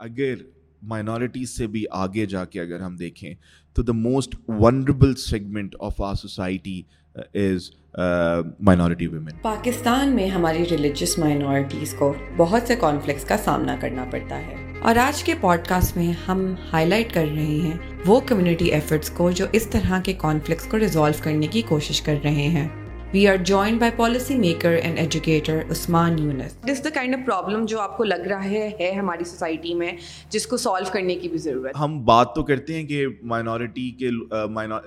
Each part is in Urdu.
اگر سے بھی آگے جا کے اگر ہم دیکھیں تو the most wonderful segment of our society is minority women Pakistan میں ہماری ریلیجیس مائنورٹیز کو بہت سے کانفلکٹس کا سامنا کرنا پڑتا ہے اور آج کے پوڈ کاسٹ میں ہم ہائی لائٹ کر رہے ہیں وہ کمیونٹی ایفرٹس کو جو اس طرح کے کانفلکٹس کو ریزالو کرنے کی کوشش کر رہے ہیں we are joined by policy maker and educator Usman Younis this the kind of problem جو آپ کو لگ رہا ہے ہے ہماری سوسائٹی میں جس کو سالو کرنے کی بھی ضرورت ہم بات تو کرتے ہیں کہ مائنورٹی کے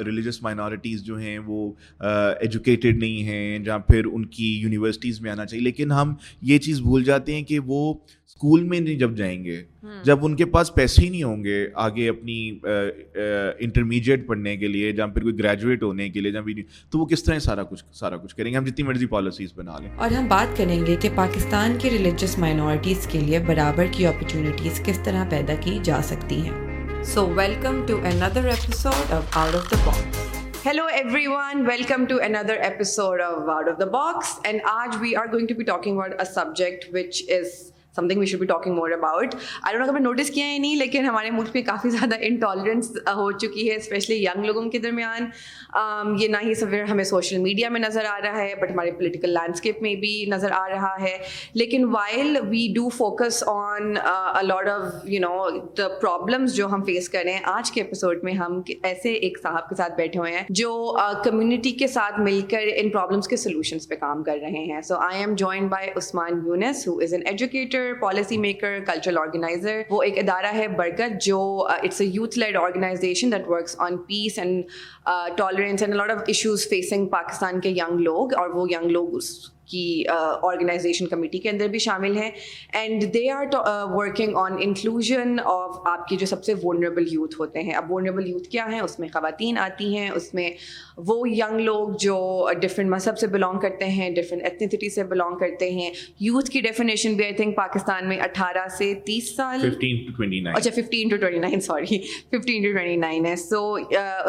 ریلیجس مائنورٹیز جو ہیں وہ ایجوکیٹڈ نہیں ہیں جہاں پھر ان کی یونیورسٹیز میں آنا چاہیے لیکن ہم یہ چیز بھول جاتے ہیں کہ وہ اسکول میں نہیں جب جائیں گے ہاں۔ جب ان کے پاس پیسے ہی نہیں ہوں گے آگے اپنی انٹرمیڈیٹ پڑھنے کے لیے جہاں پھر کوئی گریجویٹ ہونے کے لیے جہاں بھی تو وہ کس طرح سارا کچھ سارا کچھ کریں گے ہم جتنی مرضی پالیسیز بنا لیں اور ہم بات کریں گے کہ پاکستان کی ریلیجس مائنورٹیز کے لیے برابر کی اپرچونیٹیز کس طرح پیدا کی جا سکتی ہیں so welcome to another episode of out of the box hello everyone welcome to another episode of out of the box and آج we are going to be talking about a subject which is something we should be talking more about I don't میں نوٹس کیا ہی نہیں لیکن ہمارے ملک میں کافی زیادہ انٹالرنس ہو چکی ہے اسپیشلی ینگ لوگوں کے درمیان یہ نہ ہی سب ہمیں سوشل میڈیا میں نظر آ رہا ہے بٹ ہمارے پولیٹیکل لینڈسکیپ میں بھی نظر آ رہا ہے لیکن while we do focus on آنوٹ of you know the problems جو ہم فیس کر رہے ہیں آج کے اپیسوڈ میں ہم ایسے ایک صاحب کے ساتھ بیٹھے ہوئے ہیں جو کمیونٹی کے ساتھ مل کر ان پرابلمس کے سولوشنس پہ کام کر رہے ہیں so I am joined by Usman Younis who is an educator policy maker cultural organiser وہ ایک ادارہ ہے برکت جو it's a youth led organisation that works on peace and tolerance of issues facing Pakistan کے ینگ لوگ اور وہ ینگ لوگ اس کی آرگنائزیشن کمیٹی کے اندر بھی شامل ہیں and they are working on inclusion of آپ کی جو سب سے وونریبل یوتھ ہوتے ہیں اب وونریبل یوتھ کیا ہیں اس میں خواتین آتی ہیں اس میں وہ ینگ لوگ جو ڈفرینٹ مذہب سے بلانگ کرتے ہیں ڈفرینٹ ایتھنیسٹی سے بلانگ کرتے ہیں یوتھ کی ڈیفینیشن بھی آئی تھنک پاکستان میں اٹھارہ سے تیس سال اچھا fifteen to twenty nine sorry fifteen to twenty nine ہے so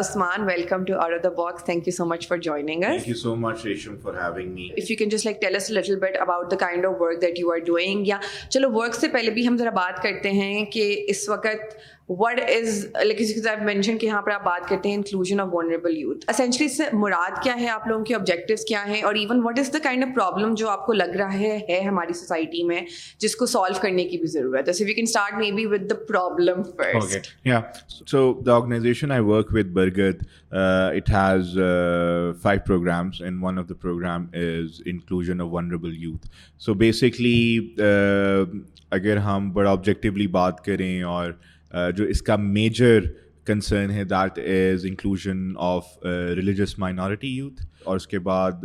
Usman welcome to our the box thank you so much for joining so much for having me if you can just like like tell us little bit about the kind of work that you are doing یا چلو ورک سے پہلے بھی ہم ذرا بات کرتے ہیں کہ اس وقت وٹ از لیکن آپ مینشن کہ یہاں پر آپ بات کرتے ہیں inclusion of vulnerable youth essentially اس سے مراد کیا ہے آپ لوگوں کے آبجیکٹیوس کیا ہیں اور even what is the kind of problem جو آپ کو لگ رہا ہے ہے ہماری سوسائٹی میں جس کو سالو کرنے کی بھی ضرورت ہے start may be with the problem so the organisation I work with Bargad it has five programmes and one of the programme is inclusion of vulnerable youth so basically اگر ہم بڑا آبجیکٹیولی بات کریں اور uh, جو اس کا میجر کنسرن ہے that is inclusion of religious minority youth اور اس کے بعد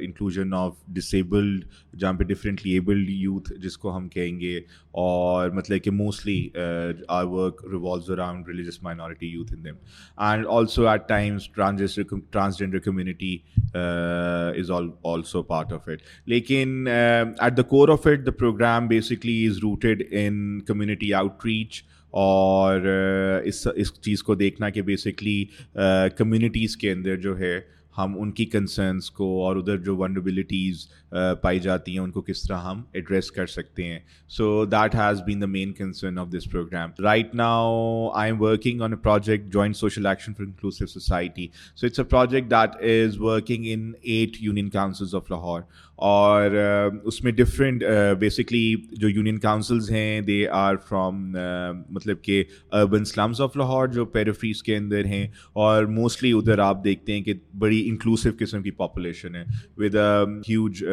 انکلوژن آف ڈسیبلڈ جہاں پہ ڈفرینٹلی ایبلڈ یوتھ جس کو ہم کہیں گے اور مطلب کہ mostly I work revolves around religious minority youth in them and also at times transgender community is also part of it لیکن at the core of it the programme basically is rooted in community outreach اور اس اس چیز کو دیکھنا کہ بیسکلی کمیونٹیز کے اندر جو ہے ہم ان کی کنسرنس کو اور ادھر جو ونڈبلٹیز پائی جاتی ہیں ان کو کس طرح ہم ایڈریس کر سکتے ہیں so that has been the main concern of this programme right now I am working on a project joint social action for inclusive society so it's a project that is working in at union councils of Lahore اور اس میں ڈفرینٹ بیسکلی جو یونین کاؤنسلز ہیں دے آر فرام مطلب کہ اربن اسلامز آف لاہور جو پیرفریز کے اندر ہیں اور موسٹلی ادھر آپ دیکھتے ہیں کہ بڑی انکلوسو قسم کی پاپولیشن ہے with a huge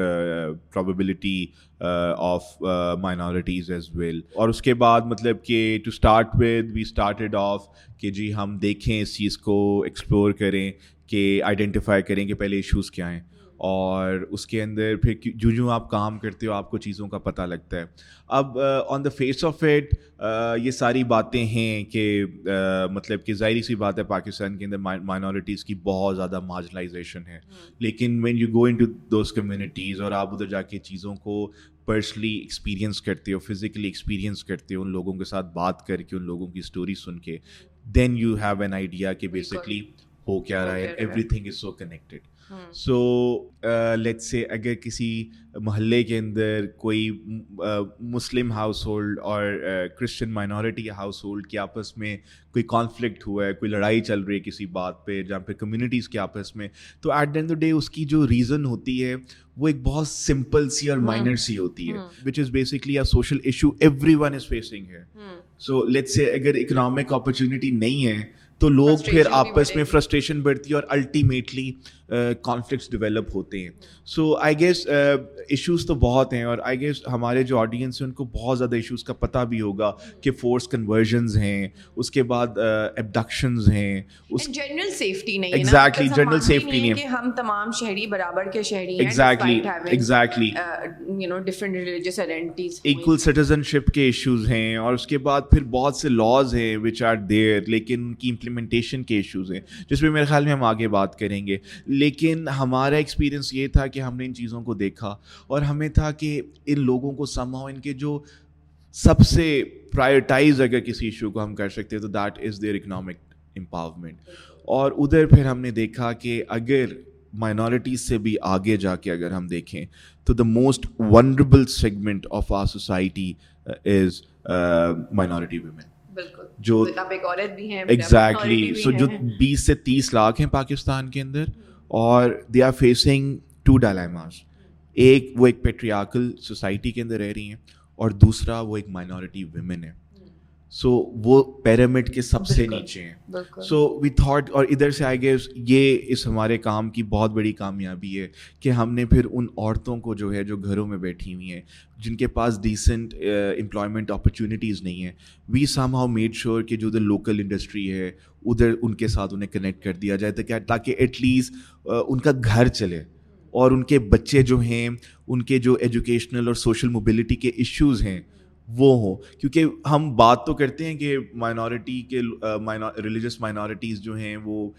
probability of minorities as well اور اس کے بعد مطلب کہ to start with we started off کہ جی ہم دیکھیں اس چیز کو ایکسپلور کریں کہ آئیڈینٹیفائی کریں کہ پہلے ایشوز کیا ہیں اور اس کے اندر پھر جو جو آپ کام کرتے ہو آپ کو چیزوں کا پتہ لگتا ہے اب on the face of it یہ ساری باتیں ہیں کہ مطلب کہ ظاہری سی بات ہے پاکستان کے اندر مائنورٹیز کی بہت زیادہ مارجنائزیشن ہے لیکن when you go into those communities اور آپ ادھر جا کے چیزوں کو پرسنلی ایکسپیرینس کرتے ہو فزیکلی ایکسپیرینس کرتے ہو ان لوگوں کے ساتھ بات کر کے ان لوگوں کی اسٹوری سن کے then you have an idea کہ بیسکلی ہو کیا رہا ہے everything is so connected so let say اگر کسی محلے کے اندر کوئی مسلم ہاؤس ہولڈ اور کرسچن مائنورٹی ہاؤس ہولڈ کے آپس میں کوئی کانفلکٹ ہوا ہے کوئی لڑائی چل رہی ہے کسی بات پہ جہاں پہ کمیونٹیز کے آپس میں تو at the end the day اس کی جو ریزن ہوتی ہے وہ ایک بہت سمپل سی اور مائنر hmm. سی ہوتی ہے which is basically social issue everyone is facing ہے سو لیٹ سے اگر اکنامک اپرچونیٹی نہیں ہے تو لوگ پھر آپس میں فرسٹریشن بڑھتی ہے اور الٹیمیٹلی کانفلکٹس ڈیولپ ہوتے ہیں سو آئی گیس ایشوز تو بہت ہیں اور آئی گیس ہمارے جو آڈینس ہیں ان کو بہت زیادہ ایشوز کا پتہ بھی ہوگا کہ فورس کنورژنز ہیں اس کے بعد ابڈکشنز ہیں جنرل سیفٹی نہیں ایگزیکٹلی جنرل سیفٹی نہیں ہم تمام شہری برابر کے شہری ہیں exactly exactly you know different religious identities equal citizenship کے ایشوز ہیں اور اس کے بعد پھر بہت سے لاز ہیں وچ آر دیئر لیکن ان کی امپلیمنٹیشن کے ایشوز ہیں جس پہ میرے خیال میں ہم آگے بات کریں گے لیکن ہمارا ایکسپیرینس یہ تھا کہ ہم نے ان چیزوں کو دیکھا اور ہمیں تھا کہ ان لوگوں کو سماؤ ان کے جو سب سے پرائرٹائز اگر کسی ایشو کو ہم کر سکتے تو that is their economic empowerment اور ادھر پھر ہم نے دیکھا کہ اگر مائنورٹیز سے بھی آگے جا کے اگر ہم دیکھیں تو the most vulnerable segment of our society is minority women جو ایگزیکٹلی سو جو بیس سے تیس لاکھ ہیں پاکستان کے اندر اور they are facing two dilemma ایک وہ ایک پیٹریاکل سوسائٹی کے اندر رہ رہی ہیں اور دوسرا وہ ایک مائنورٹی ویمن ہے سو وہ پیرامڈ کے سب سے نیچے ہیں سو وی تھاٹ اور ادھر سے آئے گئے یہ اس ہمارے کام کی بہت بڑی کامیابی ہے کہ ہم نے پھر ان عورتوں کو جو ہے جو گھروں میں بیٹھی ہوئی ہیں جن کے پاس ڈیسنٹ امپلائمنٹ اپرچونیٹیز نہیں ہیں we somehow made sure کہ جو ادھر لوکل انڈسٹری ہے ادھر ان کے ساتھ انہیں کنیکٹ کر دیا جائے تاکہ تاکہ ایٹ لیسٹ ان کا گھر چلے اور ان کے بچے جو ہیں ان کے جو ایجوکیشنل اور سوشل موبلٹی کے ایشوز ہیں وہ ہوں کیونکہ ہم بات تو کرتے ہیں کہ مائنورٹی کے ریلیجس مائنارٹیز جو ہیں وہ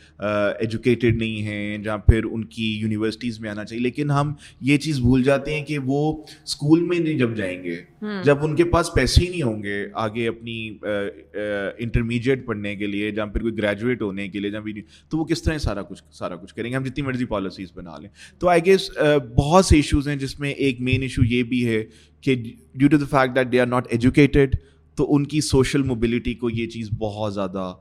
ایجوکیٹیڈ نہیں ہیں یا پھر ان کی یونیورسٹیز میں آنا چاہیے لیکن ہم یہ چیز بھول جاتے ہیں کہ وہ اسکول میں نہیں جب جائیں گے جب ان کے پاس پیسے ہی نہیں ہوں گے آگے اپنی انٹرمیڈیٹ پڑھنے کے لیے یا پھر کوئی گریجویٹ ہونے کے لیے جب تو وہ کس طرح سارا کچھ سارا کچھ کریں گے ہم جتنی مرضی پالیسیز بنا لیں تو آئی گیس بہت سے ایشوز ہیں جس میں ایک مین ایشو یہ بھی ہے کہ due to the fact that they are not educated تو ان کی سوشل موبلٹی کو یہ چیز بہت زیادہ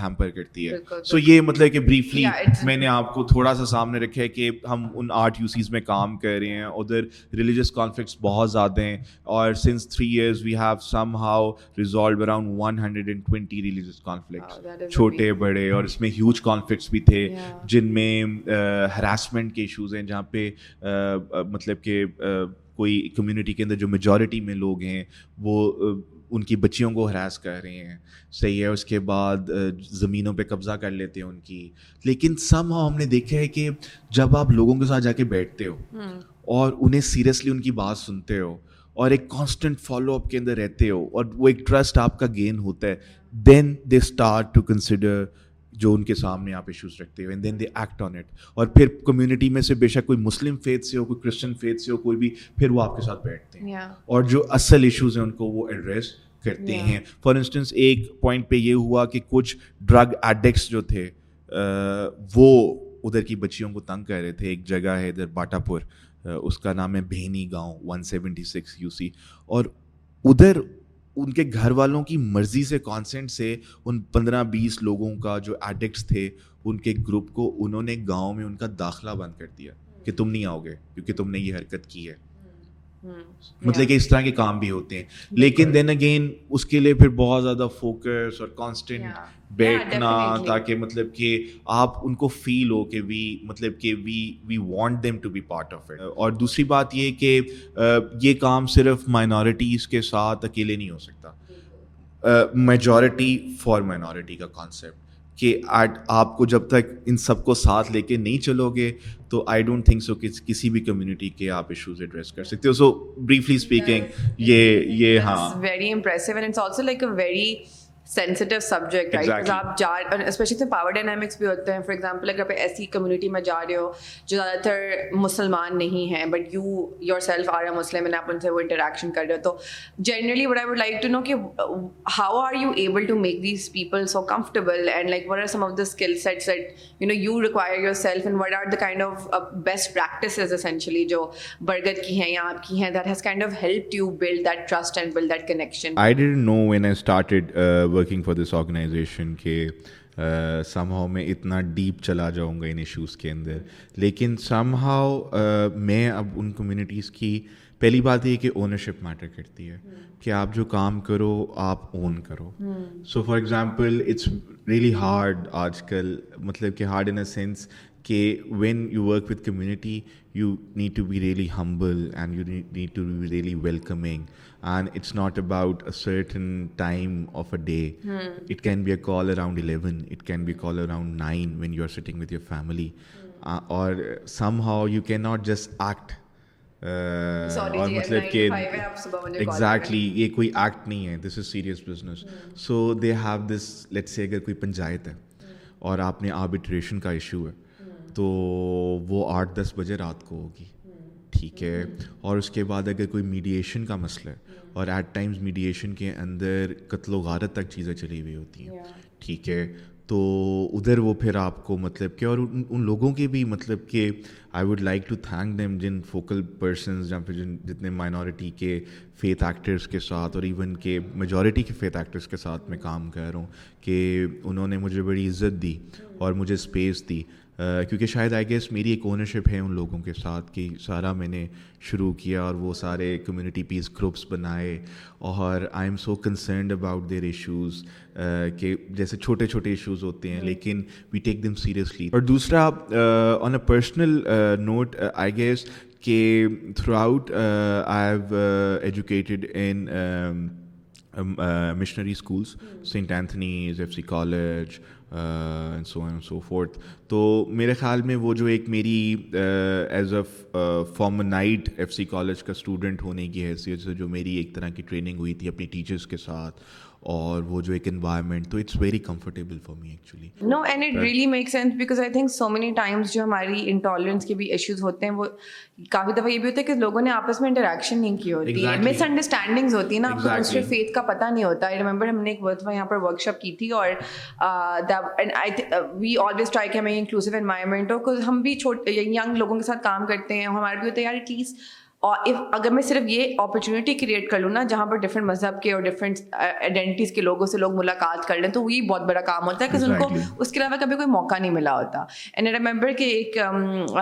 ہیمپر کرتی ہے سو یہ مطلب کہ بریفلی میں نے آپ کو تھوڑا سا سامنے رکھا ہے کہ ہم ان آرٹ یوسیز میں کام کر رہے ہیں ادھر ریلیجس کانفلکٹس بہت زیادہ ہیں اور since three years we have somehow resolve around one hundred and twenty religious conflicts چھوٹے بڑے اور اس میں ہیوج کانفلکٹس بھی تھے جن میں ہراسمنٹ کے ایشوز ہیں جہاں پہ مطلب کہ کوئی کمیونٹی کے اندر جو میجورٹی میں لوگ ہیں وہ ان کی بچیوں کو ہراس کر رہے ہیں صحیح ہے اس کے بعد زمینوں پہ قبضہ کر لیتے ہیں ان کی لیکن سم ہاؤ ہم نے دیکھا ہے کہ جب آپ لوگوں کے ساتھ جا کے بیٹھتے ہو اور انہیں سیریسلی ان کی بات سنتے ہو اور ایک کانسٹنٹ فالو اپ کے اندر رہتے ہو اور وہ ایک ٹرسٹ آپ کا گین ہوتا ہے then they start to consider جو ان کے سامنے آپ ایشوز رکھتے and then they act on it اور پھر کمیونٹی میں سے بے شک کوئی مسلم فیتھ سے ہو کوئی کرسچن فیتھ سے ہو کوئی بھی پھر وہ آپ کے ساتھ بیٹھتے ہیں اور جو اصل ایشوز ہیں ان کو وہ ایڈریس کرتے ہیں فار انسٹنس ایک پوائنٹ پہ یہ ہوا کہ کچھ ڈرگ ایڈکٹس جو تھے وہ ادھر کی بچیوں کو تنگ کر رہے تھے ایک جگہ ہے ادھر باٹا پور اس کا نام ہے بہنی گاؤں one seventy six U C اور ادھر ان کے گھر والوں کی مرضی سے کانسنٹ سے ان پندرہ بیس لوگوں کا جو ایڈکٹس تھے ان کے گروپ کو انہوں نے گاؤں میں ان کا داخلہ بند کر دیا کہ تم نہیں آؤ گے کیونکہ تم نے یہ حرکت کی ہے مطلب کہ اس طرح کے کام بھی ہوتے ہیں لیکن دین اگین اس کے لیے پھر بہت زیادہ فوکس اور کانسٹینٹ بیٹھنا تاکہ مطلب کہ آپ ان کو فیل ہو کہ وی مطلب کہ we we want them to be part of it اور دوسری بات یہ کہ یہ کام صرف مائنارٹیز کے ساتھ اکیلے نہیں ہو سکتا میجورٹی فار مائنارٹی کا کانسیپٹ کہ آپ کو جب تک ان سب کو ساتھ لے کے نہیں چلو گے تو آئی ڈونٹ تھنک سو کسی بھی کمیونٹی کے آپ ایشوز ایڈریس کر سکتے ہو سو بریفلی اسپیکنگ یہ یہ ہاں very very impressive and also like a sensitive subject right آپ جا اسپیشلی اتنے پاور ڈائنامکس بھی ہوتے ہیں فار ایگزامپل اگر آپ ایسی کمیونٹی میں جا رہے ہو جو زیادہ تر مسلمان نہیں ہیں but you yourself are a Muslim آپ ان سے وہ انٹریکشن کر رہے ہو تو generally what I would like to know کہ how are you able to make these people so comfortable and like what are some of the skill sets that you you know require yourself and what are the kind of best practices essentially جو برگر کی ہیں یا آپ کی ہیں that that that has kind of help you build build trust and connection I I didn't know when started working for this organisation کہ اتنا ڈیپ چلا جاؤں گا ان ایشوز کے اندر لیکن سم ہاؤ uh, میں اب ان کمیونٹیز کی پہلی بات یہ کہ اونرشپ میٹر کرتی ہے کہ آپ جو کام کرو آپ اون کرو so for example it's really hard آج کل مطلب کہ ہارڈ ان اے سینس کہ when you work with community you need to be really humble and you need to be really welcoming and it's not about a certain time of a day it can be a call around eleven it can be call around nine when you are sitting with your family اور somehow you can not just act اور مطلب کہ ایگزیکٹلی یہ کوئی ایکٹ نہیں ہے this is serious business so they have this let say اگر کوئی پنچایت ہے اور آپ نے آربیٹریشن کا ایشو ہے تو وہ آٹھ دس بجے رات کو ہوگی ٹھیک ہے اور اس کے بعد اگر کوئی میڈیشن کا مسئلہ ہے اور ایٹ ٹائمز میڈیشن کے اندر قتل و غارت تک چیزیں چلی ہوئی ہوتی ہیں ٹھیک ہے تو ادھر وہ پھر آپ کو مطلب کہ اور ان لوگوں کے بھی مطلب کہ I would like to thank them جن فوکل پرسنز یا پھر جن جتنے مائنورٹی کے فیتھ ایکٹرس کے ساتھ اور ایون کہ میجورٹی کے فیتھ ایکٹرس کے ساتھ میں کام کر رہا ہوں کہ انہوں نے مجھے بڑی عزت دی اور مجھے اسپیس دی کیونکہ شاید آئی گیس میری ایک اونرشپ ہے ان لوگوں کے ساتھ کہ سارا میں نے شروع کیا اور وہ سارے کمیونٹی پیس گروپس بنائے اور I am so concerned about their issues کہ جیسے چھوٹے چھوٹے ایشوز ہوتے ہیں hmm. لیکن وی ٹیک دم سیریسلی اور دوسرا on a personal note I guess کہ throughout I have educated in missionary schools Saint Anthony's F C college so and so forth تو میرے خیال میں وہ جو ایک میری as a Formanite F C college کا اسٹوڈنٹ ہونے کی حیثیت سے جو میری ایک طرح کی ٹریننگ ہوئی تھی اپنی ٹیچرس کے ساتھ اور وہ جو ایک انوائرمنٹ تو it's very comfortable for me actually no and it really make sense because I think so many times جو ہماری انٹالرنس کے بھی ایشوز ہوتے ہیں وہ کافی دفعہ یہ بھی ہوتا ہے کہ لوگوں نے آپس میں انٹریکشن نہیں کی ہوتی ہے مس انڈرسٹینڈنگز ہوتی ہیں نا آپ کو دوسرے فیتھ کا پتہ نہیں ہوتا آئی ریمبر ہم نے ایک وقت یہاں پر ورک شاپ کی تھی اور وی آلویز ٹرائی کہ ہمیں انکلوسو انوائرمنٹ ہو ہم بھی چھوٹے ینگ لوگوں کے ساتھ کام کرتے ہیں ہمارے بھی ہوتے ہیں یار ایٹ لیسٹ اور اگر میں صرف یہ اپرچونیٹی کریٹ کر لوں نا جہاں پر ڈفرینٹ مذہب کے اور ڈفرینٹ آئیڈینٹیز uh, کے لوگوں سے لوگ ملاقات کر لیں تو وہی بہت بڑا کام ہوتا ہے کہ ان کو اس کے علاوہ کبھی کوئی موقع نہیں ملا ہوتا اینڈ ریمبر کہ ایک um,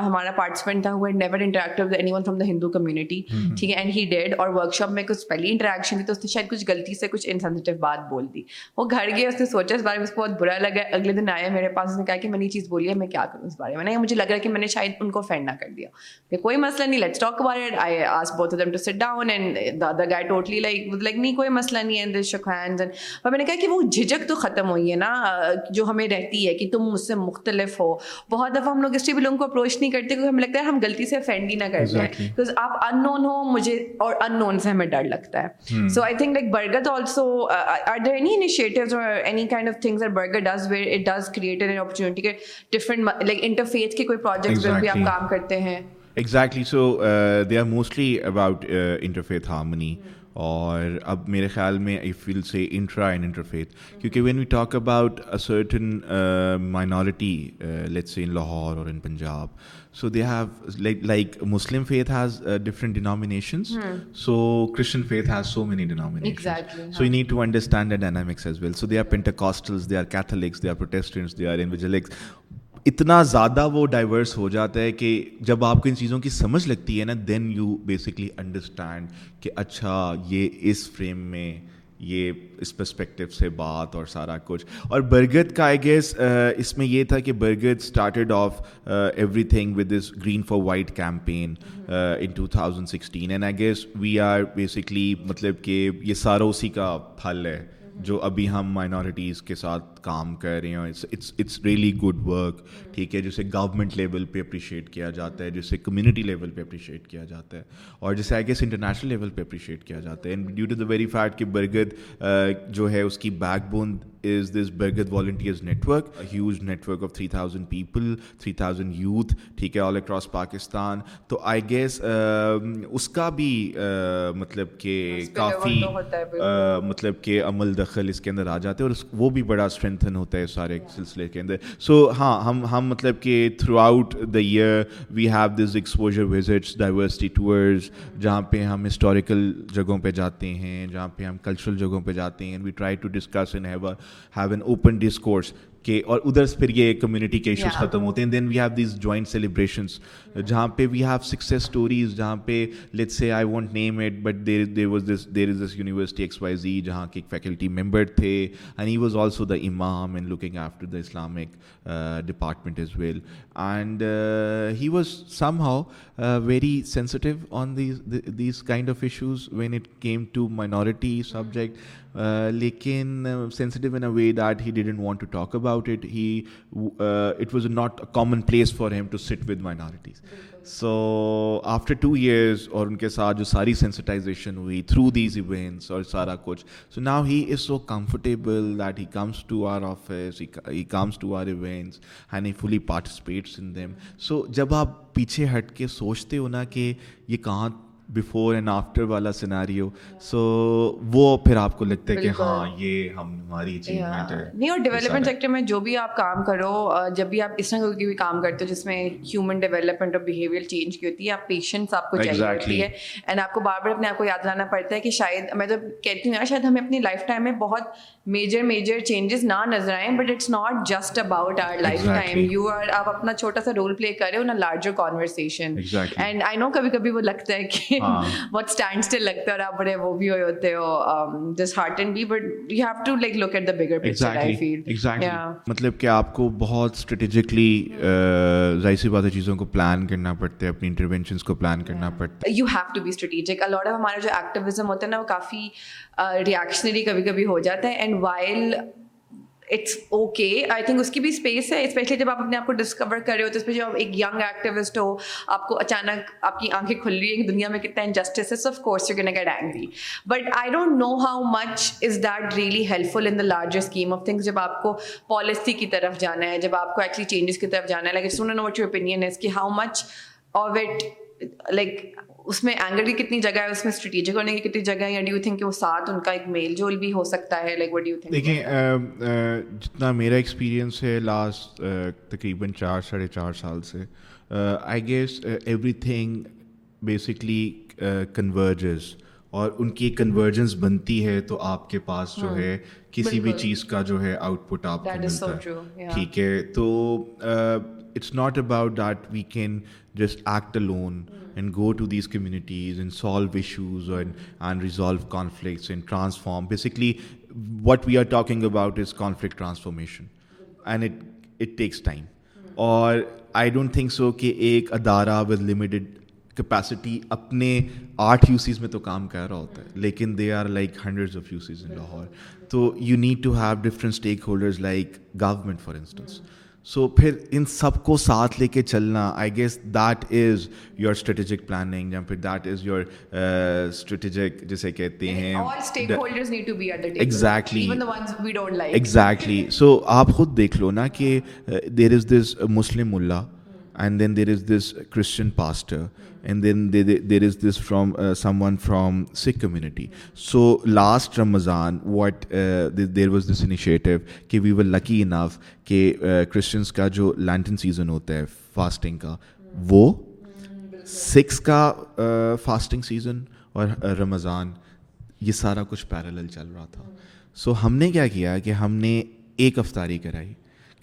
ہمارا پارٹیسپینٹ تھا never interact with anyone from the Hindu community ٹھیک ہے اینڈ ہی ڈیڈ اور ورک شاپ میں کچھ پہلی انٹریکشن تھی تو اس نے شاید کچھ غلطی سے کچھ انسینسٹیو بات بول دی وہ گھر گئے اس نے سوچا اس بارے میں اس کو بہت برا لگا اگلے دن آیا میرے پاس اس نے کہا کہ میں نے یہ چیز بولی ہے میں کیا کروں اس بارے میں نہیں مجھے لگ رہا ہے کہ میں نے شاید ان کو فینڈ نہ کر دیا کہ کوئی مسئلہ نہیں لیٹس اسٹاک بارے I ask both them to sit down and the other guy totally like like نہیں کوئی مسئلہ نہیں ہے ان دس شک ہینڈز اینڈ میں نے کہا کہ وہ جھجک تو ختم ہوئی ہے نا جو ہمیں رہتی ہے کہ تم اس سے مختلف ہو بہت دفعہ ہم لوگ اس لیے بھی لوگوں کو اپروچ نہیں کرتے کیونکہ ہمیں لگتا ہے ہم غلطی سے افینڈ ہی نہ کرتے ہیں بیکاز آپ ان نون ہو مجھے اور ان نون سے ہمیں ڈر لگتا ہے so I think like Bargad also are there any initiatives اور any kind of things are Bargad does where it does create an opportunity کے ڈفرنٹ لائک انٹرفیتھ کے کوئی پروجیکٹس پہ بھی آپ کام کرتے ہیں exactly so they are mostly about interfaith harmony اور اب میرے خیال میں آئی فیل سے انٹرا اینڈ انٹرفیتھ کیونکہ when we talk about about in minority Lahore اور in Punjab so they have like Muslim faith has different denominations so Christian faith has so many denomination so you need to understand dynamics as well so they are are castless اتنا زیادہ وہ ڈائیورس ہو جاتا ہے کہ جب آپ کو ان چیزوں کی سمجھ لگتی ہے نا دین یو بیسکلی انڈرسٹینڈ کہ اچھا یہ اس فریم میں یہ اس پرسپیکٹو سے بات اور سارا کچھ اور برگد کا آئی گیس اس میں یہ تھا کہ Bargad started off everything with this green for white campaign in two thousand sixteen and I guess we are basically مطلب کہ یہ سارا اسی کا پھل ہے جو ابھی ہم مائنورٹیز کے ساتھ کام کر رہے ہیں اٹس ریئلی گڈ ورک ٹھیک ہے جسے گورنمنٹ لیول پہ اپریشیٹ کیا جاتا ہے جسے کمیونٹی لیول پہ اپریشیٹ کیا جاتا ہے اور جسے آئی گیس انٹرنیشنل لیول پہ اپریشیٹ کیا جاتا ہے and due to the very fact کہ برگد جو ہے اس کی backbone is this Bargad volunteers network huge network of three thousand people three thousand youth ٹھیک ہے آل اکراس پاکستان تو آئی گیس اس کا بھی مطلب کہ کافی مطلب کہ عمل دخل اس کے اندر آ جاتے ہیں اور وہ بھی بڑا اسٹرینتھن ہوتا ہے سارے سلسلے کے اندر سو ہاں ہم ہم مطلب کہ throughout the year we have this exposure visits diversity tours جہاں پہ ہم ہسٹوریکل جگہوں پہ جاتے ہیں جہاں پہ ہم کلچرل جگہوں پہ جاتے ہیں we try to discuss in ہیور have an open discourse کہ اور ادھر سے پھر یہ کمیونٹی کے ایشوز ختم ہوتے ہیں then we have these joint celebrations جہاں پہ وی ہیو سکسیز اسٹوریز جہاں پہ late say I want name but there there there was this is this university X Y Z جہاں کے ایک فیکلٹی ممبر تھے and he was also the امام and looking after the Islamic department as well and he was somehow very sensitive on these kind of issues when it came to minority subject لیکن sensitive in a way that he didn't want to talk about it he it was not a common place for him to sit with minorities so after two years اور ان کے ساتھ جو ساری سینسٹائزیشن ہوئی تھرو دیز ایونٹس اور سارا کچھ so now he is so comfortable that he comes to our office he comes to our events and he fully participates in them so جب آپ پیچھے ہٹ کے سوچتے ہو نا کہ یہ کہاں بفور اینڈ آفٹر والا سیناریو سو وہ پھر آپ کو لگتا ہے کہ ہاں یہ ہم ہماری اچیومنٹ ہے نہیں اور ڈیولپمنٹ سیکٹر میں جو بھی آپ کام کرو جب بھی آپ اس طرح کی بھی کام کرتے ہو جس میں ہیومن ڈیولپمنٹ اور بیہیویئر چینج کی ہوتی ہے آپ پیشنس آپ کو چاہیے ہوتی ہے اینڈ آپ کو بار بار اپنے آپ کو یاد لانا پڑتا ہے کہ شاید میں تو کہتی ہوں نا شاید ہمیں اپنی لائف ٹائم میں بہت میجر میجر چینجز نہ نظر آئیں but it's not just about our lifetime you are آپ اپنا چھوٹا سا رول پلے کرے in larger conversation and I know کبھی کبھی وہ لگتا ہے کہ بہت اسٹینڈ اسٹل لگتا ہے اور آپ بڑے وہ بھی ہوئے ہوتے ہو this heart and be but you have to like look at the bigger مطلب کہ آپ کو بہت اسٹریٹجکلی ظاہر سی بات ہے چیزوں کو پلان کرنا پڑتا ہے اپنی انٹروینشنس کو پلان کرنا پڑتا ہے you have to be strategic a lot of ہمارا جو ایکٹیویزم ہوتا ہے نا وہ کافی ریشنری کبھی کبھی ہو جاتا ہے and while it's okay I think اس کی بھی اسپیس ہے اسپیشلی جب آپ اپنے آپ کو ڈسکور کر رہے ہو تو اس آپ ایک یگ ایکٹیوسٹ ہو آپ کو اچانک آپ کی آنکھیں کھل رہی ہیں کہ دنیا میں کتنا انجسٹس ہے of course you can get angry but I don't know how much is that really helpful in the larger scheme of things جب آپ کو پالیسی کی طرف جانا ہے جب آپ کو ایکچولی چینجز کی طرف جانا ہے like like no your opinion is کہ ہاؤ مچ آف اٹ اس میں اینگل کی کتنی جگہ ہے اس میں اسٹریٹجک ہونے کی کتنی جگہ ہے یا ڈیو تھنک کہ وہ ساتھ ان کا ایک میل جول بھی ہو سکتا ہے لائک وٹ ڈیو تھنک دیکھیں جتنا میرا ایکسپیرینس ہے لاسٹ تقریباً چار ساڑھے چار سال سے I guess everything basically converges اور ان کی کنورجنس بنتی ہے تو آپ کے پاس جو ہاں، ہے کسی بھی چیز کا جو ہے آؤٹ پٹ آپ کو ملتا ہے ٹھیک ہے تو it's not about that we can just act alone and go to these communities and solve issues and and resolve conflicts and transform basically what we are talking about is conflict transformation and it it takes time اور آئی ڈونٹ تھنک سو کہ ایک ادارہ ود لمیٹڈ کیپیسٹی اپنے آٹھ یو سیز میں تو کام کر رہا ہوتا ہے لیکن they are like hundred of U Cs in Lahore تو you need to have different stakeholders like government for instance so پھر ان سب کو ساتھ لے کے چلنا I guess that is your strategic planning یا پھر دیٹ از یور اسٹریٹجک جسے کہتے ہیں ایگزیکٹلی سو آپ خود دیکھ لو نا کہ there is this Muslim Allah and then there is this Christian pastor and then there is this from someone from Sikh community so last Ramadan what there was this initiative کہ وی و لکی انف کہ کرسچنس کا جو لینٹن سیزن ہوتا ہے فاسٹنگ کا وہ سکس کا فاسٹنگ سیزن اور رمضان uh, یہ سارا کچھ پیرالل چل رہا تھا سو ہم نے کیا کیا کہ ہم نے ایک افطاری کرائی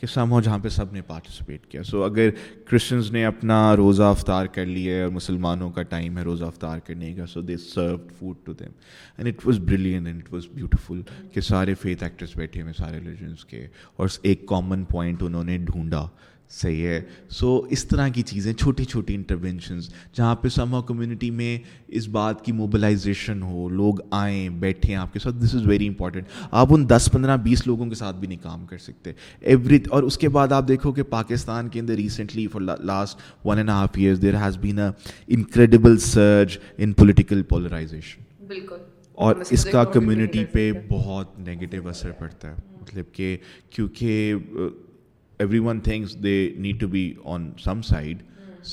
کہ سم ہو جہاں پہ سب نے پارٹیسپیٹ کیا سو so, اگر کرسچنز نے اپنا روزہ افطار کر لیا ہے اور مسلمانوں کا ٹائم ہے روزہ افطار کرنے کا so they serve food to them and it was brilliant and it was beautiful کہ سارے فیتھ ایکٹرس بیٹھے ہوئے سارے ریلیجنس کے اور ایک کامن پوائنٹ انہوں نے ڈھونڈا صحیح ہے سو so, اس طرح کی چیزیں چھوٹی چھوٹی انٹرونشنز جہاں پہ سما کمیونٹی میں اس بات کی موبلائزیشن ہو لوگ آئیں بیٹھیں آپ کے ساتھ دس از ویری امپورٹنٹ آپ ان دس پندرہ بیس لوگوں کے ساتھ بھی نہیں کام کر سکتے ایوری اور اس کے بعد آپ دیکھو کہ پاکستان کے اندر recently for last one and half years there has been a incredible surge in political polarization بالکل اور اس کا کمیونٹی پہ بہت نگیٹو اثر پڑتا ہے مطلب کہ کیونکہ everyone thinks they need to be on some side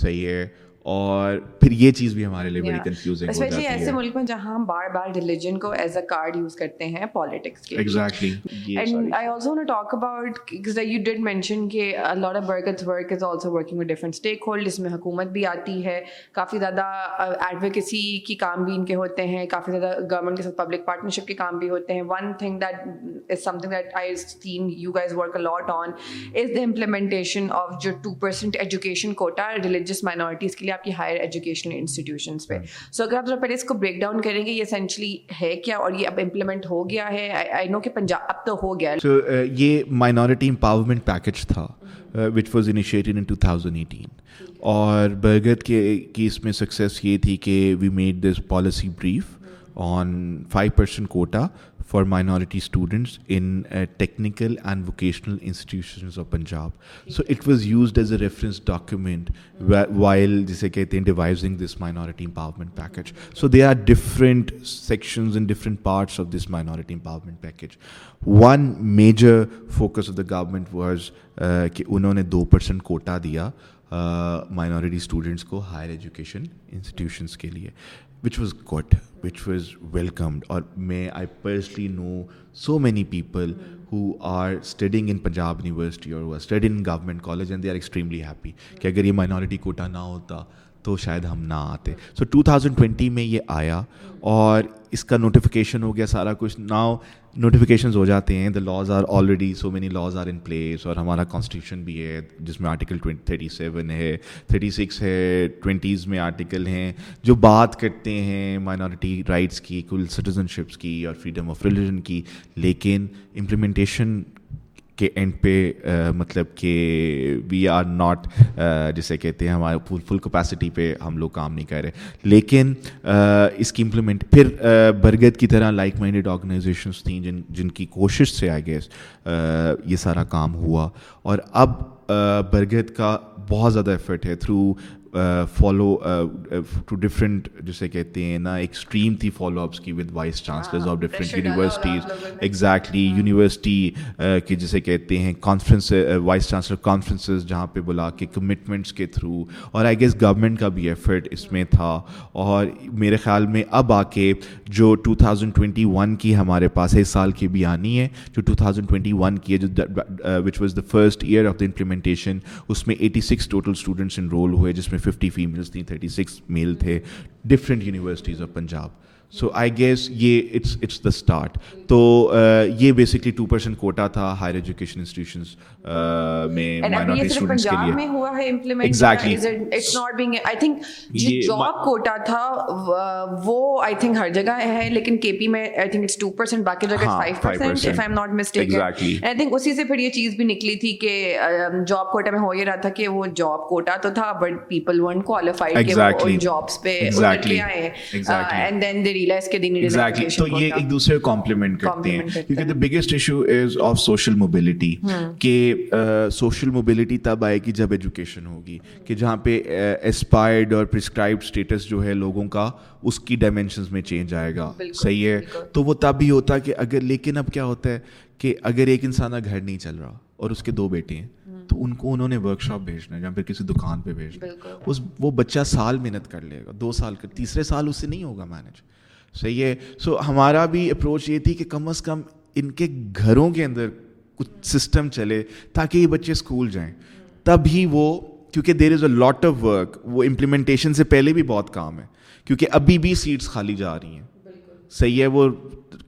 صحیح ہے اور پھر یہ چیز بھی ہمارے لیے بڑی کنفیوزنگ ہو جاتی ہے ایسے ملک میں جہاں ہم بار بار ریلیجن کو ایز اے کارڈ یوز کرتے ہیں پالیٹکس کے exactly and I also want talk about cause you did mention کہ a lot of workers work is also working with different stakeholders میں حکومت بھی آتی ہے کافی زیادہ ایڈوکیسی کی کام بھی ان کے ہوتے ہیں کافی زیادہ گورنمنٹ کے ساتھ پبلک پارٹنرشپ کے کام بھی ہوتے ہیں one thing that is something that I seen you guys work a lot on is the implementation of جو two percent education quota religious minorities کے لیے آپ کی ہائر ایجوکیشن انسٹیٹیوشنس پہ سو ہاں۔ اگر آپ ذرا پہلے اس کو بریک ڈاؤن کریں گے یہ اسینچلی ہے کیا اور یہ اب امپلیمنٹ ہو گیا ہے آئی نو کہ پنجاب اب تو ہو گیا ہے uh, یہ مائنورٹی امپاورمنٹ پیکج تھا which was initiated in two thousand eighteen اور برگت کے کی اس میں سکسیس یہ تھی کہ we made this policy brief on five percent quota for minority students in technical and vocational institutions of Punjab so it was used as a reference document while جسے کہتے ہیں devising this minority empowerment package so they are different sections in different parts of this minority empowerment package one major focus of the government کہ انہوں نے دو پرسینٹ کوٹا دیا مائنورٹی اسٹوڈنٹس کو ہائر ایجوکیشن انسٹیٹیوشنس کے لیے which was good which was welcomed اور میں I personally know so many people who are studying in Punjab university اور government college and they are extremely happy کہ اگر یہ مائنورٹی کوٹا نہ ہوتا تو شاید ہم نہ آتے سو ٹو تھاؤزنڈ ٹوینٹی میں یہ آیا اور اس کا نوٹیفیکیشن ہو گیا سارا کچھ ناؤ نوٹیفکیشنز ہو جاتے ہیں the laws are already so many laws are in place اور ہمارا کانسٹیٹیوشن بھی ہے جس میں آرٹیکل تھرٹی سیون ہے تھرٹی سکس ہے ٹوینٹیز میں آرٹیکل ہیں جو بات کرتے ہیں مائنارٹی رائٹس کی کل سٹیزن شپس کی اور فریڈم آف ریلیجن کی لیکن امپلیمنٹیشن کہ اینڈ پہ مطلب کہ وی آر ناٹ جسے کہتے ہیں ہمارے فل فل کیپیسٹی پہ ہم لوگ کام نہیں کر رہے لیکن اس کی امپلیمنٹ پھر برگت کی طرح لائک مائنڈیڈ آرگنائزیشنس تھیں جن جن کی کوشش سے آئی گیس یہ سارا کام ہوا اور اب برگت کا بہت زیادہ ایفرٹ ہے تھرو فالو ٹو ڈفرینٹ جسے کہتے ہیں نا ایک اسٹریم تھی فالو اپس کی with vice chancellors of different universities exactly university کی جسے کہتے ہیں کانفرنس وائس چانسلر کانفرنسز جہاں پہ بلا کے کمٹمنٹس کے تھرو اور آئی گیس گورنمنٹ کا بھی ایفرٹ اس میں تھا اور میرے خیال میں اب آ کے جو ٹو تھاؤزنڈ ٹوئنٹی ون کی ہمارے پاس ہے اس سال کی بھی آنی ہے جو ٹو تھاؤزنڈ ٹوئنٹی ون کی ہے جو which was the first year of the implementation اس میں eighty six total students enroll ہوئے جس میں ففٹی فیمیلس تھیں تھرٹی سکس میل تھے different universities of Punjab so I guess یہ بیسکلی ٹو پرسینٹ کوٹا تھا higher education institutions job quota میں ہو یہ رہا تھا کہ وہ جاب کوٹا تو تھا بٹ پیپل پہ biggest issue social social mobility تب آئے گی جب ایجوکیشن ہوگی کہ جہاں پہ اسپائرڈ اور پرسکرائب اسٹیٹس جو ہے لوگوں کا اس کی ڈائمینشنز میں چینج آئے گا صحیح ہے تو وہ تب ہی ہوتا کہ اگر لیکن اب کیا ہوتا ہے کہ اگر ایک انسان کا گھر نہیں چل رہا اور اس کے دو بیٹے ہیں تو ان کو انہوں نے ورک شاپ بھیجنا ہے یا پھر کسی دکان پہ بھیجنا ہے اس وہ بچہ سال محنت کر لے گا دو سال کر تیسرے سال اس سے نہیں ہوگا مینج صحیح ہے سو ہمارا بھی اپروچ یہ تھی کہ کم از کم ان کے گھروں کے اندر کچھ سسٹم چلے تاکہ یہ بچے اسکول جائیں تبھی وہ کیونکہ there is a lot of work وہ امپلیمنٹیشن سے پہلے بھی بہت کام ہے کیونکہ ابھی بھی سیٹس خالی جا رہی ہیں صحیح ہے وہ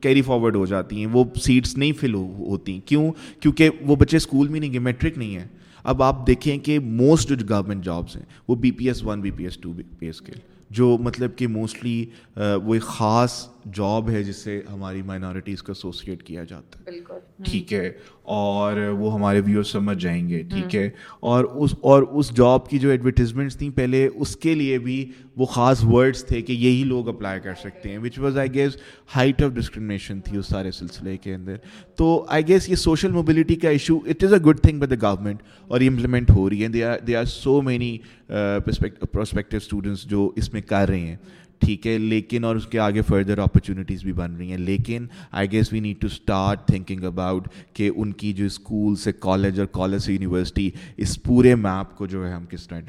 کیری فارورڈ ہو جاتی ہیں وہ سیٹس نہیں فل ہوتی کیوں کیونکہ وہ بچے اسکول میں نہیں گئے میٹرک نہیں ہے اب آپ دیکھیں کہ موسٹ جو گورنمنٹ جابس ہیں وہ B P S one B P S two B P S کے جو مطلب کہ موسٹلی وہ ایک خاص جاب ہے جس سے ہماری مائنارٹیز کو ایسوسیٹ کیا جاتا ہے ٹھیک ہے اور وہ ہمارے ویور سمجھ جائیں گے ٹھیک ہے اور اس اور اس جاب کی جو ایڈورٹیزمنٹس تھیں پہلے اس کے لیے بھی وہ خاص ورڈس تھے کہ یہی لوگ اپلائی کر سکتے ہیں which was I guess height of discrimination تھی اس سارے سلسلے کے اندر تو آئی گیس یہ سوشل موبلٹی کا issue it is a good thing by the government اور امپلیمنٹ ہو رہی ہے پرسپیکٹو اسٹوڈنٹس uh, جو اس میں کر رہے ہیں ٹھیک ہے لیکن اور اس کے آگے فردر اپرچونیٹیز بھی بن رہی ہیں لیکن I guess we need to start thinking about کہ ان کی جو اسکول سے کالج اور کالج سے یونیورسٹی اس پورے میپ کو جو ہے ہم کس طرح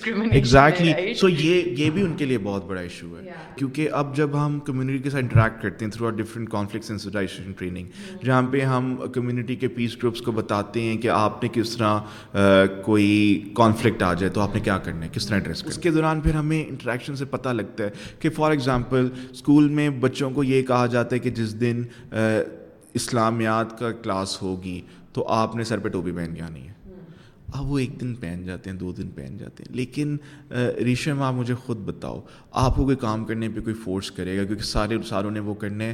کر بھی ان کے لیے بہت بڑا ایشو ہے کیونکہ اب جب ہم کمیونٹی کے ساتھ انٹریکٹ کرتے ہیں ٹریننگ جہاں پہ ہم کمیونٹی کے پیس گروپس کو بتاتے ہیں کہ آپ نے کس طرح کوئی کانفلکٹ آ جائے تو آپ نے کیا کرنا ہے کس طرح ایڈریس اس کے دوران پھر ہمیں انٹریکشن سے پتہ لگتا ہے کہ فار ایگزامپل اسکول میں بچوں کو یہ کہا جاتا ہے کہ جس دن اسلامیات کا کلاس ہوگی تو آپ نے سر پہ ٹوپی پہن کے آنی ہے اب وہ ایک دن پہن جاتے ہیں دو دن پہن جاتے ہیں لیکن ریشم آپ مجھے خود بتاؤ آپ کو کوئی کام کرنے پہ کوئی فورس کرے گا کیونکہ سارے ساروں نے وہ کرنے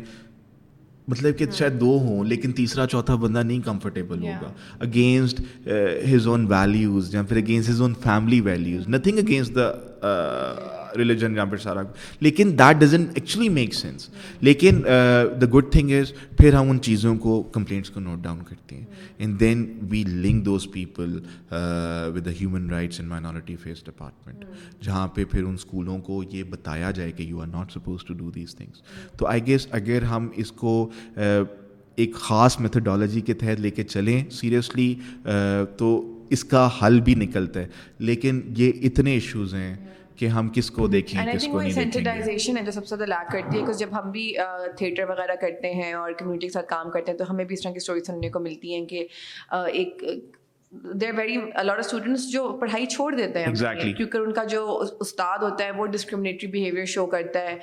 مطلب کہ شاید دو ہوں لیکن تیسرا چوتھا بندہ نہیں کمفرٹیبل ہوگا اگینسٹ ہز اون ویلیوز یا پھر against his own family values nothing against the religion پھر سارا لیکن that doesn't actually make sense لیکن دا گڈ تھنگ از پھر ہم ان چیزوں کو کمپلینٹس کو نوٹ ڈاؤن کرتے ہیں and then we link those people with the human rights and minority affairs department جہاں پہ پھر ان اسکولوں کو یہ بتایا جائے کہ you are not suppose to do these things تو آئی گیس اگر ہم اس کو uh, ایک خاص میتھڈالوجی کے تحت لے کے چلیں سیریسلی uh, تو اس کا حل بھی نکلتا ہے لیکن یہ اتنے ایشوز ہیں کہ ہم کس کو دیکھیں کس کو نہیں جو سب سے زیادہ لاک کرتی ہے جب ہم بھی تھیٹر وغیرہ کرتے ہیں اور کمیونٹی کے ساتھ کام کرتے ہیں تو ہمیں بھی اس طرح کی اسٹوری سننے کو ملتی ہیں کہ ایک there very a lot of students جو پڑھائی چھوڑ دیتے ہیں exactly. کیونکہ ان کا جو استاد ہوتا ہے وہ ڈسکریمنیٹری بہیویئر شو کرتا ہے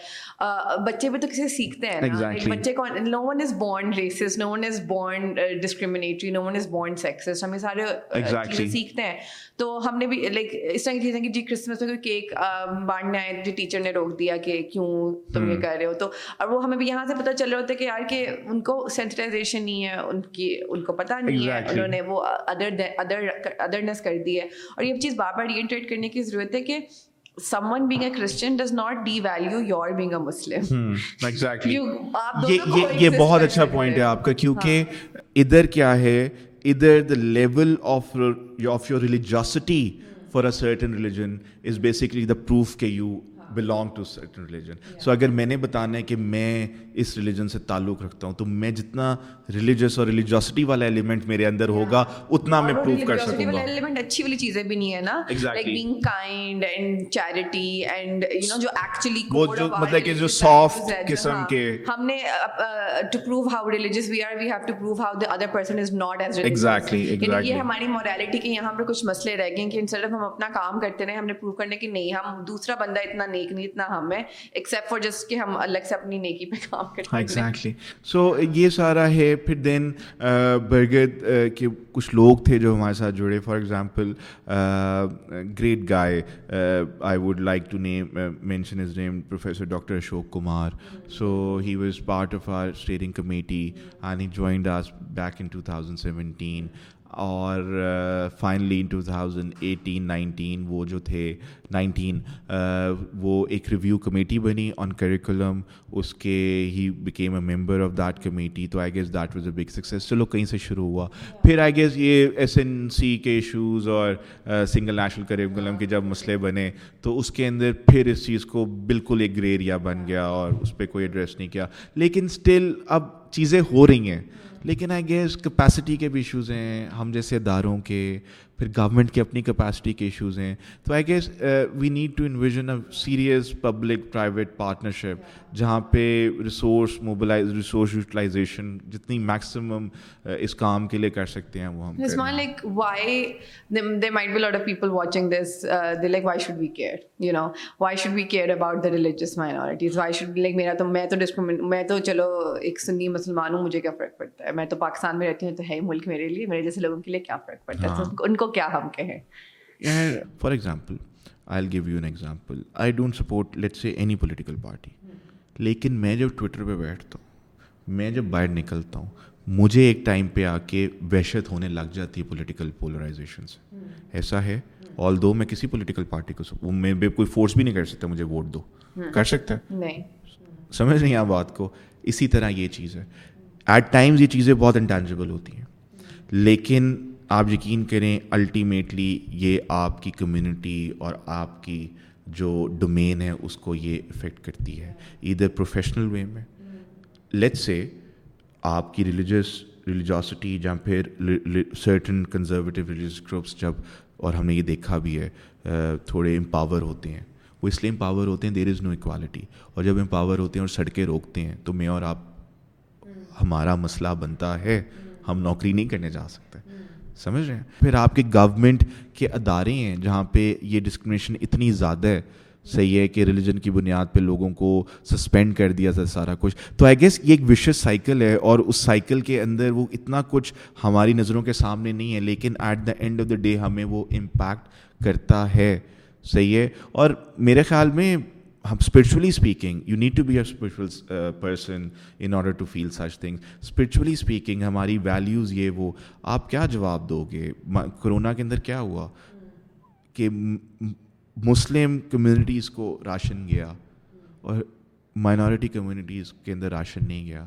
uh, بچے بھی تو کسی سیکھتے ہیں exactly. بچے کون no one is born racist no one is born discriminatory no one is born sexist ہمیں سارے exactly. سیکھتے ہیں تو ہم نے بھی لائک like, اس طرح کی چیزیں کہ جی کرسمس میں کوئی کیک بانٹنا ہے جو جی ٹیچر نے روک دیا کہ کیوں تم hmm. یہ کر رہے ہو تو اور وہ ہمیں بھی یہاں سے پتہ چل رہا ہوتا ہے کہ یار کہ ان کو سینسٹائزیشن نہیں ہے ان کی ان کو پتہ نہیں ہے انہوں نے وہ ادر ادر ادرنس کر دی ہے اور یہ چیز بار بار ریئنٹریٹ کرنے کی ضرورت ہے کہ someone being a Christian does not devalue your being a Muslim یہ بہت اچھا پوائنٹ ہے آپ کا کیونکہ ادھر کیا ہے ادھر the level of of your religiosity for a certain religion is basically the proof کہ you belong to certain religion so اگر میں نے بتانا ہے کہ میں اس ریلیجن سے تعلق رکھتا ہوں تو میں جتنا ریلیجس اور ریلیجیوسٹی والا ایلیمنٹ میرے اندر ہوگا اتنا میں پروو کر سکوں گا ایلیمنٹ اچھی والی چیزیں بھی نہیں ہے نا like being kind and charity and you know جو ایکچولی وہ جو مطلب کہ جو سافٹ قسم کے ہم نے to prove how religious we are we have to prove how the other person is not as exactly یہ ہماری موریلٹی کے یہاں پر کچھ مسئلے رہ گئے ہیں کہ انسٹیڈ آف ہم اپنا کام کرتے رہے ہم نے پروو کرنے کہ نہیں ہم دوسرا بندہ اتنا نہیں نیک نہیں اتنا ہم ہے ایکسیپٹ فار جسٹ کہ ہم الگ سے اپنی نیکی پہ کام کرتے ہیں ایگزیکٹلی سو یہ سارا ہے پھر دین برگد کے کچھ لوگ تھے جو ہمارے ساتھ جڑے for example great guy I would like to name mention his name professor doctor Ashok Kumar so he was part of our steering committee and he joined us back in two thousand seventeen اور finally in two thousand eighteen nineteen وہ جو تھے نائنٹین وہ ایک ریویو کمیٹی بنی آن کریکولم اس کے he became a member of that committee تو I guess that was a big success چلو کہیں سے شروع ہوا پھر آئی گیس یہ ایس این سی کے ایشوز اور سنگل نیشنل کریکولم کے جب مسئلے بنے تو اس کے اندر پھر اس چیز کو بالکل ایک گرے ایریا بن گیا اور اس پہ کوئی ایڈریس نہیں کیا لیکن اسٹل اب چیزیں ہو رہی ہیں لیکن آئی گیس کیپیسٹی کے بھی ایشوز ہیں ہم جیسے اداروں کے پھر گورنمنٹ کی اپنی کیپیسٹی کے ایشوز ہیں تو I guess we need to envision a serious public private partnership جہاں پہ ریسورس ریسورس موبلائز یوٹیلائزیشن جتنی میکسیمم ایک سنی مسلمان ہوں مجھے کیا فرق پڑتا ہے میں تو پاکستان میں رہتی ہوں تو ہے ملک میرے لیے میرے جیسے لوگوں کے لیے کیا فرق پڑتا ہے ان کو کیا ہم کہیں for example I give you an example I don't support let any political party لیکن میں جب ٹویٹر پہ بیٹھتا ہوں میں جب باہر نکلتا ہوں مجھے ایک ٹائم پہ آ کے وحشت ہونے لگ جاتی ہے پولیٹیکل پولرائزیشن سے ایسا ہے آل دو میں کسی پولیٹیکل پارٹی کو میں بھی کوئی فورس بھی نہیں کر سکتا مجھے ووٹ دو کر سکتا سمجھ نہیں آپ بات کو اسی طرح یہ چیز ہے ایٹ ٹائمز یہ چیزیں بہت انٹینجبل ہوتی ہیں لیکن آپ یقین کریں الٹیمیٹلی یہ آپ کی کمیونٹی اور آپ کی جو ڈومین ہے اس کو یہ افیکٹ کرتی ہے ادھر پروفیشنل وے میں لیٹ سے آپ کی ریلیجس ریلیجاسٹی یا پھر سرٹن کنزرویٹیو ریلیجس گروپس جب اور ہم نے یہ دیکھا بھی ہے تھوڑے امپاور ہوتے ہیں وہ اس لیے امپاور ہوتے ہیں دیر از نو اکوالٹی اور جب امپاور ہوتے ہیں اور سڑکیں روکتے ہیں تو میں اور آپ ہمارا مسئلہ بنتا ہے ہم نوکری نہیں کرنے جا سکتے سمجھ رہے ہیں پھر آپ کے گورنمنٹ کے ادارے ہیں جہاں پہ یہ ڈسکرمنیشن اتنی زیادہ ہے صحیح ہے کہ ریلیجن کی بنیاد پہ لوگوں کو سسپینڈ کر دیا تھا سارا کچھ تو آئی گیس یہ ایک وشیس سائیکل ہے اور اس سائیکل کے اندر وہ اتنا کچھ ہماری نظروں کے سامنے نہیں ہے لیکن at the end of the day ہمیں وہ امپیکٹ کرتا ہے صحیح ہے اور میرے خیال میں ہم spiritually speaking you need to be a spiritual person in order to feel such things spiritually speaking ہماری ویلیوز یہ وہ آپ کیا جواب دو گے کرونا کے اندر کیا ہوا کہ مسلم کمیونٹیز کو راشن گیا اور مائنورٹی کمیونٹیز کے اندر راشن نہیں گیا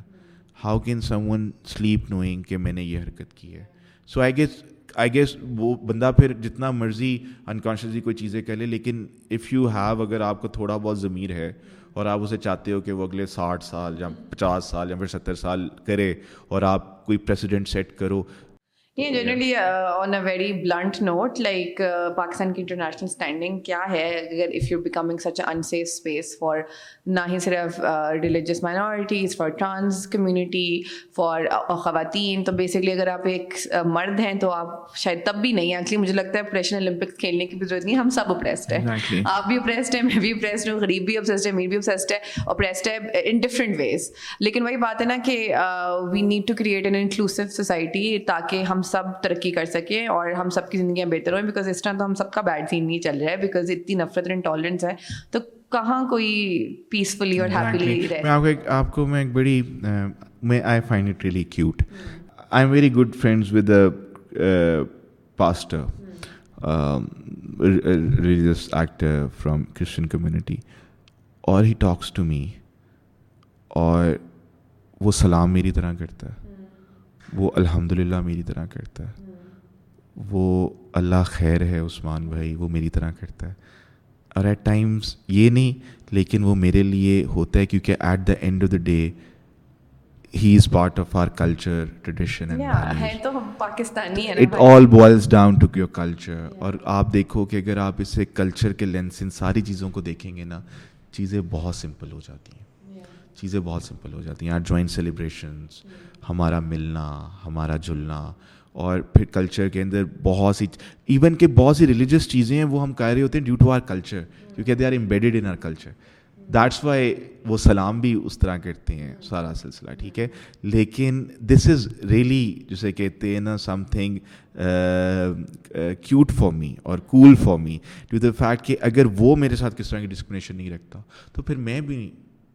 how can someone sleep knowing کہ میں نے یہ حرکت کی ہے so I guess I guess وہ بندہ پھر جتنا مرضی انکانشیسلی کوئی چیزیں کہہ لے لیکن اف یو ہیو اگر آپ کا تھوڑا بہت ضمیر ہے اور آپ اسے چاہتے ہو کہ وہ اگلے ساٹھ سال یا پچاس سال یا پھر ستر سال کرے اور آپ کوئی پریسیڈنٹ سیٹ کرو generally on a very blunt note like Pakistan کی انٹرنیشنل اسٹینڈنگ کیا ہے اگر if you becoming such a unsafe space for نہ ہی صرف religious minorities for trans community for خواتین تو بیسکلی اگر آپ ایک مرد ہیں تو آپ شاید تب بھی نہیں ہیں مجھے لگتا ہے پریشن اولمپکس کھیلنے کی بھی ضرورت نہیں ہم سب اپریسڈ ہیں آپ بھی اپریسڈ ہیں میں بھی اپریسڈ ہوں غریب بھی اپسیسڈ ہے میر بھی اپسیسڈ ہے اپریسڈ ہے ان ڈفرینٹ ویز لیکن وہی بات ہے نا کہ we need to create an inclusive society تاکہ ہم سب ترقی کر سکیں اور ہم سب کی زندگیاں بہتر ہوں بیکاز اس ٹائم تو ہم سب کا بیڈ سین نہیں چل رہا ہے بیکاز اتنی نفرت اور انٹالرنس ہے تو کہاں کوئی پیسفلی اور ہیپیلی آپ کو آپ کو میں ایک بڑی میں I I it really cute am very good friends religious actor from Christian community اور ہی ٹاکس ٹو می اور وہ سلام میری طرح کرتا ہے وہ الحمد للہ میری طرح کرتا ہے وہ اللہ خیر ہے عثمان بھائی وہ میری طرح کرتا ہے اور ایٹ ٹائمس یہ نہیں لیکن وہ میرے لیے ہوتا ہے کیونکہ at the end of the day he is part of our culture tradition it all boils down to your culture اور آپ دیکھو کہ اگر آپ اسے کلچر کے لینس ان ساری چیزوں کو دیکھیں گے نا چیزیں بہت سمپل ہو جاتی ہیں چیزیں بہت سمپل ہو جاتی ہیں آر جوائنٹ سیلیبریشنس ہمارا ملنا ہمارا جلنا اور پھر کلچر کے اندر بہت سی ایون کہ بہت سی ریلیجیس چیزیں ہیں وہ ہم کہہ رہے ہوتے ہیں ڈیو ٹو آر کلچر کیونکہ they are embedded in our culture that's why وہ سلام بھی اس طرح کرتے ہیں سارا سلسلہ ٹھیک ہے لیکن دس از ریئلی جسے کہتے ہیں نا some thing cute for me اور cool for me due the fact کہ اگر وہ میرے ساتھ کس طرح کی ڈسکرمنیشن نہیں رکھتا تو پھر میں بھی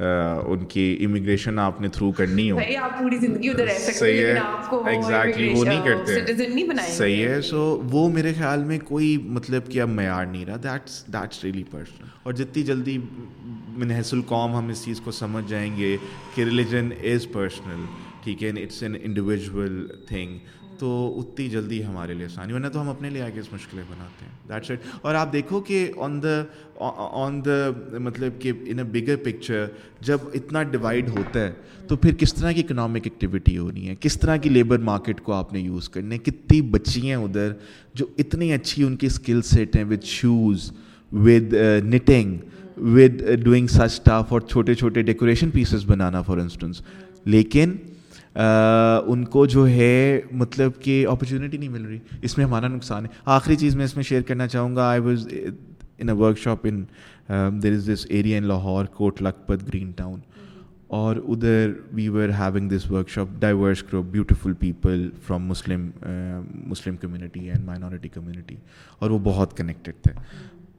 ان کی امیگریشن آپ نے تھرو کرنی ہو صحیح ہے ایگزیکٹلی وہ نہیں کرتے صحیح ہے سو وہ میرے خیال میں کوئی مطلب کہ اب معیار نہیں رہا دیٹس دیٹس ریئلی پرسنل اور جتنی جلدی منحص القوم ہم اس چیز کو سمجھ جائیں گے کہ ریلیجن از پرسنل ٹھیک ہے اٹس این انڈیویژل تھنگ تو اتنی جلدی ہمارے لیے آسانی ورنہ تو ہم اپنے لیے آ کے اس مشکلیں بناتے ہیں دیٹ سیٹ اور آپ دیکھو کہ آن دا آن دا مطلب کہ ان اے بگر پکچر جب اتنا ڈیوائڈ ہوتا ہے تو پھر کس طرح کی اکنامک ایکٹیویٹی ہونی ہے کس طرح کی لیبر مارکیٹ کو آپ نے یوز کرنے کتنی بچی ہیں ادھر جو اتنی اچھی ان کی اسکل سیٹ ہیں with shoes with knitting with doing such tough اور چھوٹے چھوٹے ڈیکوریشن پیسز بنانا فار انسٹنس لیکن ان کو جو ہے مطلب کہ اپرچونیٹی نہیں مل رہی اس میں ہمارا نقصان ہے آخری چیز میں اس میں شیئر کرنا چاہوں گا I was in a workshop in there is this area in Lahore Kot Lakhpat green town اور ادھر we were having this workshop diverse group beautiful people from Muslim Muslim community and minority community اور وہ بہت کنیکٹیڈ تھے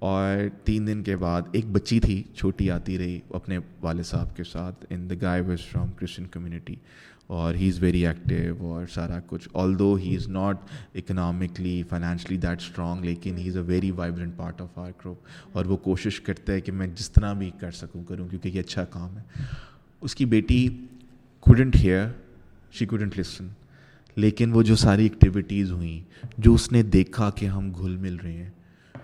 اور تین دن کے بعد ایک بچی تھی چھوٹی آتی رہی اپنے والد صاحب کے ساتھ and the guy was from Christian community اور ہی از ویری ایکٹیو اور سارا کچھ although he is not economically financially that strong لیکن he is a very vibrant part of our group اور وہ کوشش کرتے ہیں کہ میں جس طرح بھی کر سکوں کروں کیونکہ یہ اچھا کام ہے اس کی بیٹی couldn't hear she couldn't listen لیکن وہ جو ساری ایکٹیویٹیز ہوئیں جو اس نے دیکھا کہ ہم گھل مل رہے ہیں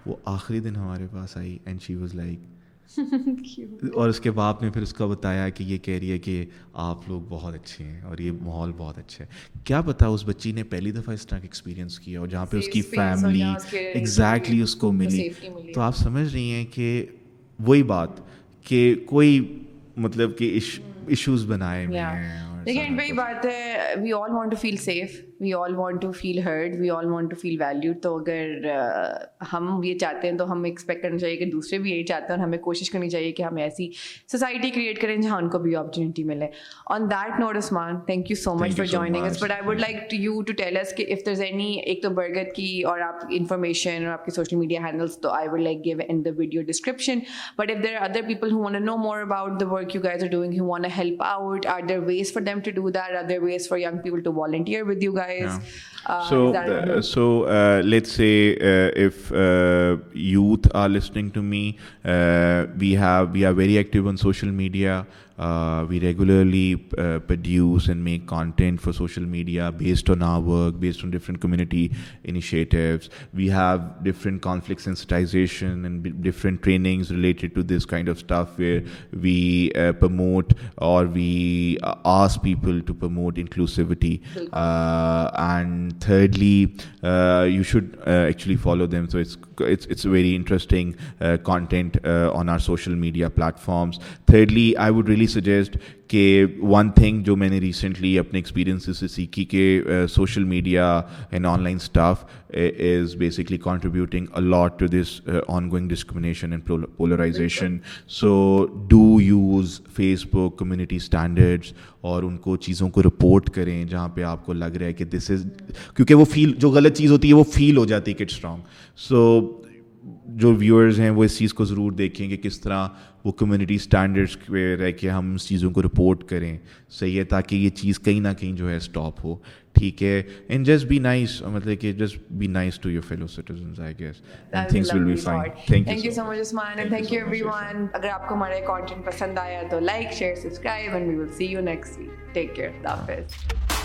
وہ آخری دن ہمارے پاس آئی اینڈ شی واز لائک اور اس کے باپ نے پھر اس کو بتایا کہ یہ کہہ رہی ہے کہ آپ لوگ بہت اچھے ہیں اور یہ ماحول بہت اچھا ہے کیا پتا اس بچی نے پہلی دفعہ اس طرح ایکسپیرینس کیا اور جہاں پہ اس کی فیملی ایگزیکٹلی اس کو ملی تو آپ سمجھ رہی ہیں کہ وہی بات کہ کوئی مطلب کہ ایشوز hmm. بنائے ہوئے ہیں لیکن وہی بات ہے we all want to feel safe we all want to feel heard we all want to feel value تو اگر ہم یہ چاہتے ہیں تو ہم ایکسپیکٹ کرنا چاہیے کہ دوسرے بھی یہی چاہتے ہیں اور ہمیں کوشش کرنی چاہیے کہ ہم ایسی سوسائٹی کریٹ کریں جہاں ان کو بھی اپرچونیٹی ملے on that note Usman thank you so much for joining us but I would like to you to tell us کہ اف دیر اینی ایک تو برگت کی اور آپ انفارمیشن اور آپ کی سوشل میڈیا ہینڈلس تو I would like give in the video description but if there are other people who know more about the work you guys are doing help out are there ways for them to do that are there ways for young people to volunteer with you guys Yeah. Uh, so uh, uh, let's say if youth are listening to me, we are very active on social media. Uh, we regularly uh, produce and make content for social media based on our work, based on different community initiatives. We have different conflict sensitization and different trainings related to this kind of stuff, where we uh, promote, or we ask people to promote inclusivity. And thirdly, you should actually follow them. So it's very interesting uh, content uh, on our social media platforms thirdly i would really suggest کہ ون تھنگ جو میں نے ریسنٹلی اپنے ایکسپیرینس سے سیکھی کہ social media and online stuff is basically contributing a lot to this ongoing discrimination and polarisation so do use Facebook community standards اور ان کو چیزوں کو رپورٹ کریں جہاں پہ آپ کو لگ رہا ہے کہ دس از کیونکہ وہ فیل جو غلط چیز ہوتی ہے وہ فیل ہو جاتی ہے کہ اٹ اسٹرانگ سو جو ویورز ہیں وہ اس چیز کو ضرور دیکھیں کہ کس طرح وہ کمیونٹی اسٹینڈرڈس پہ رہ کے ہم اس چیزوں کو رپورٹ کریں صحیح ہے تاکہ یہ چیز کہیں نہ کہیں جو ہے اسٹاپ ہو ٹھیک ہے اینڈ جسٹ بی نائس مطلب کہ just be nice to your fellow citizens I guess things will be fine thank you so much Usman and thank you everyone اگر آپ کو ہمارا کانٹینٹ پسند آیا تو like share subscribe and we will see you next week take care اللہ حافظ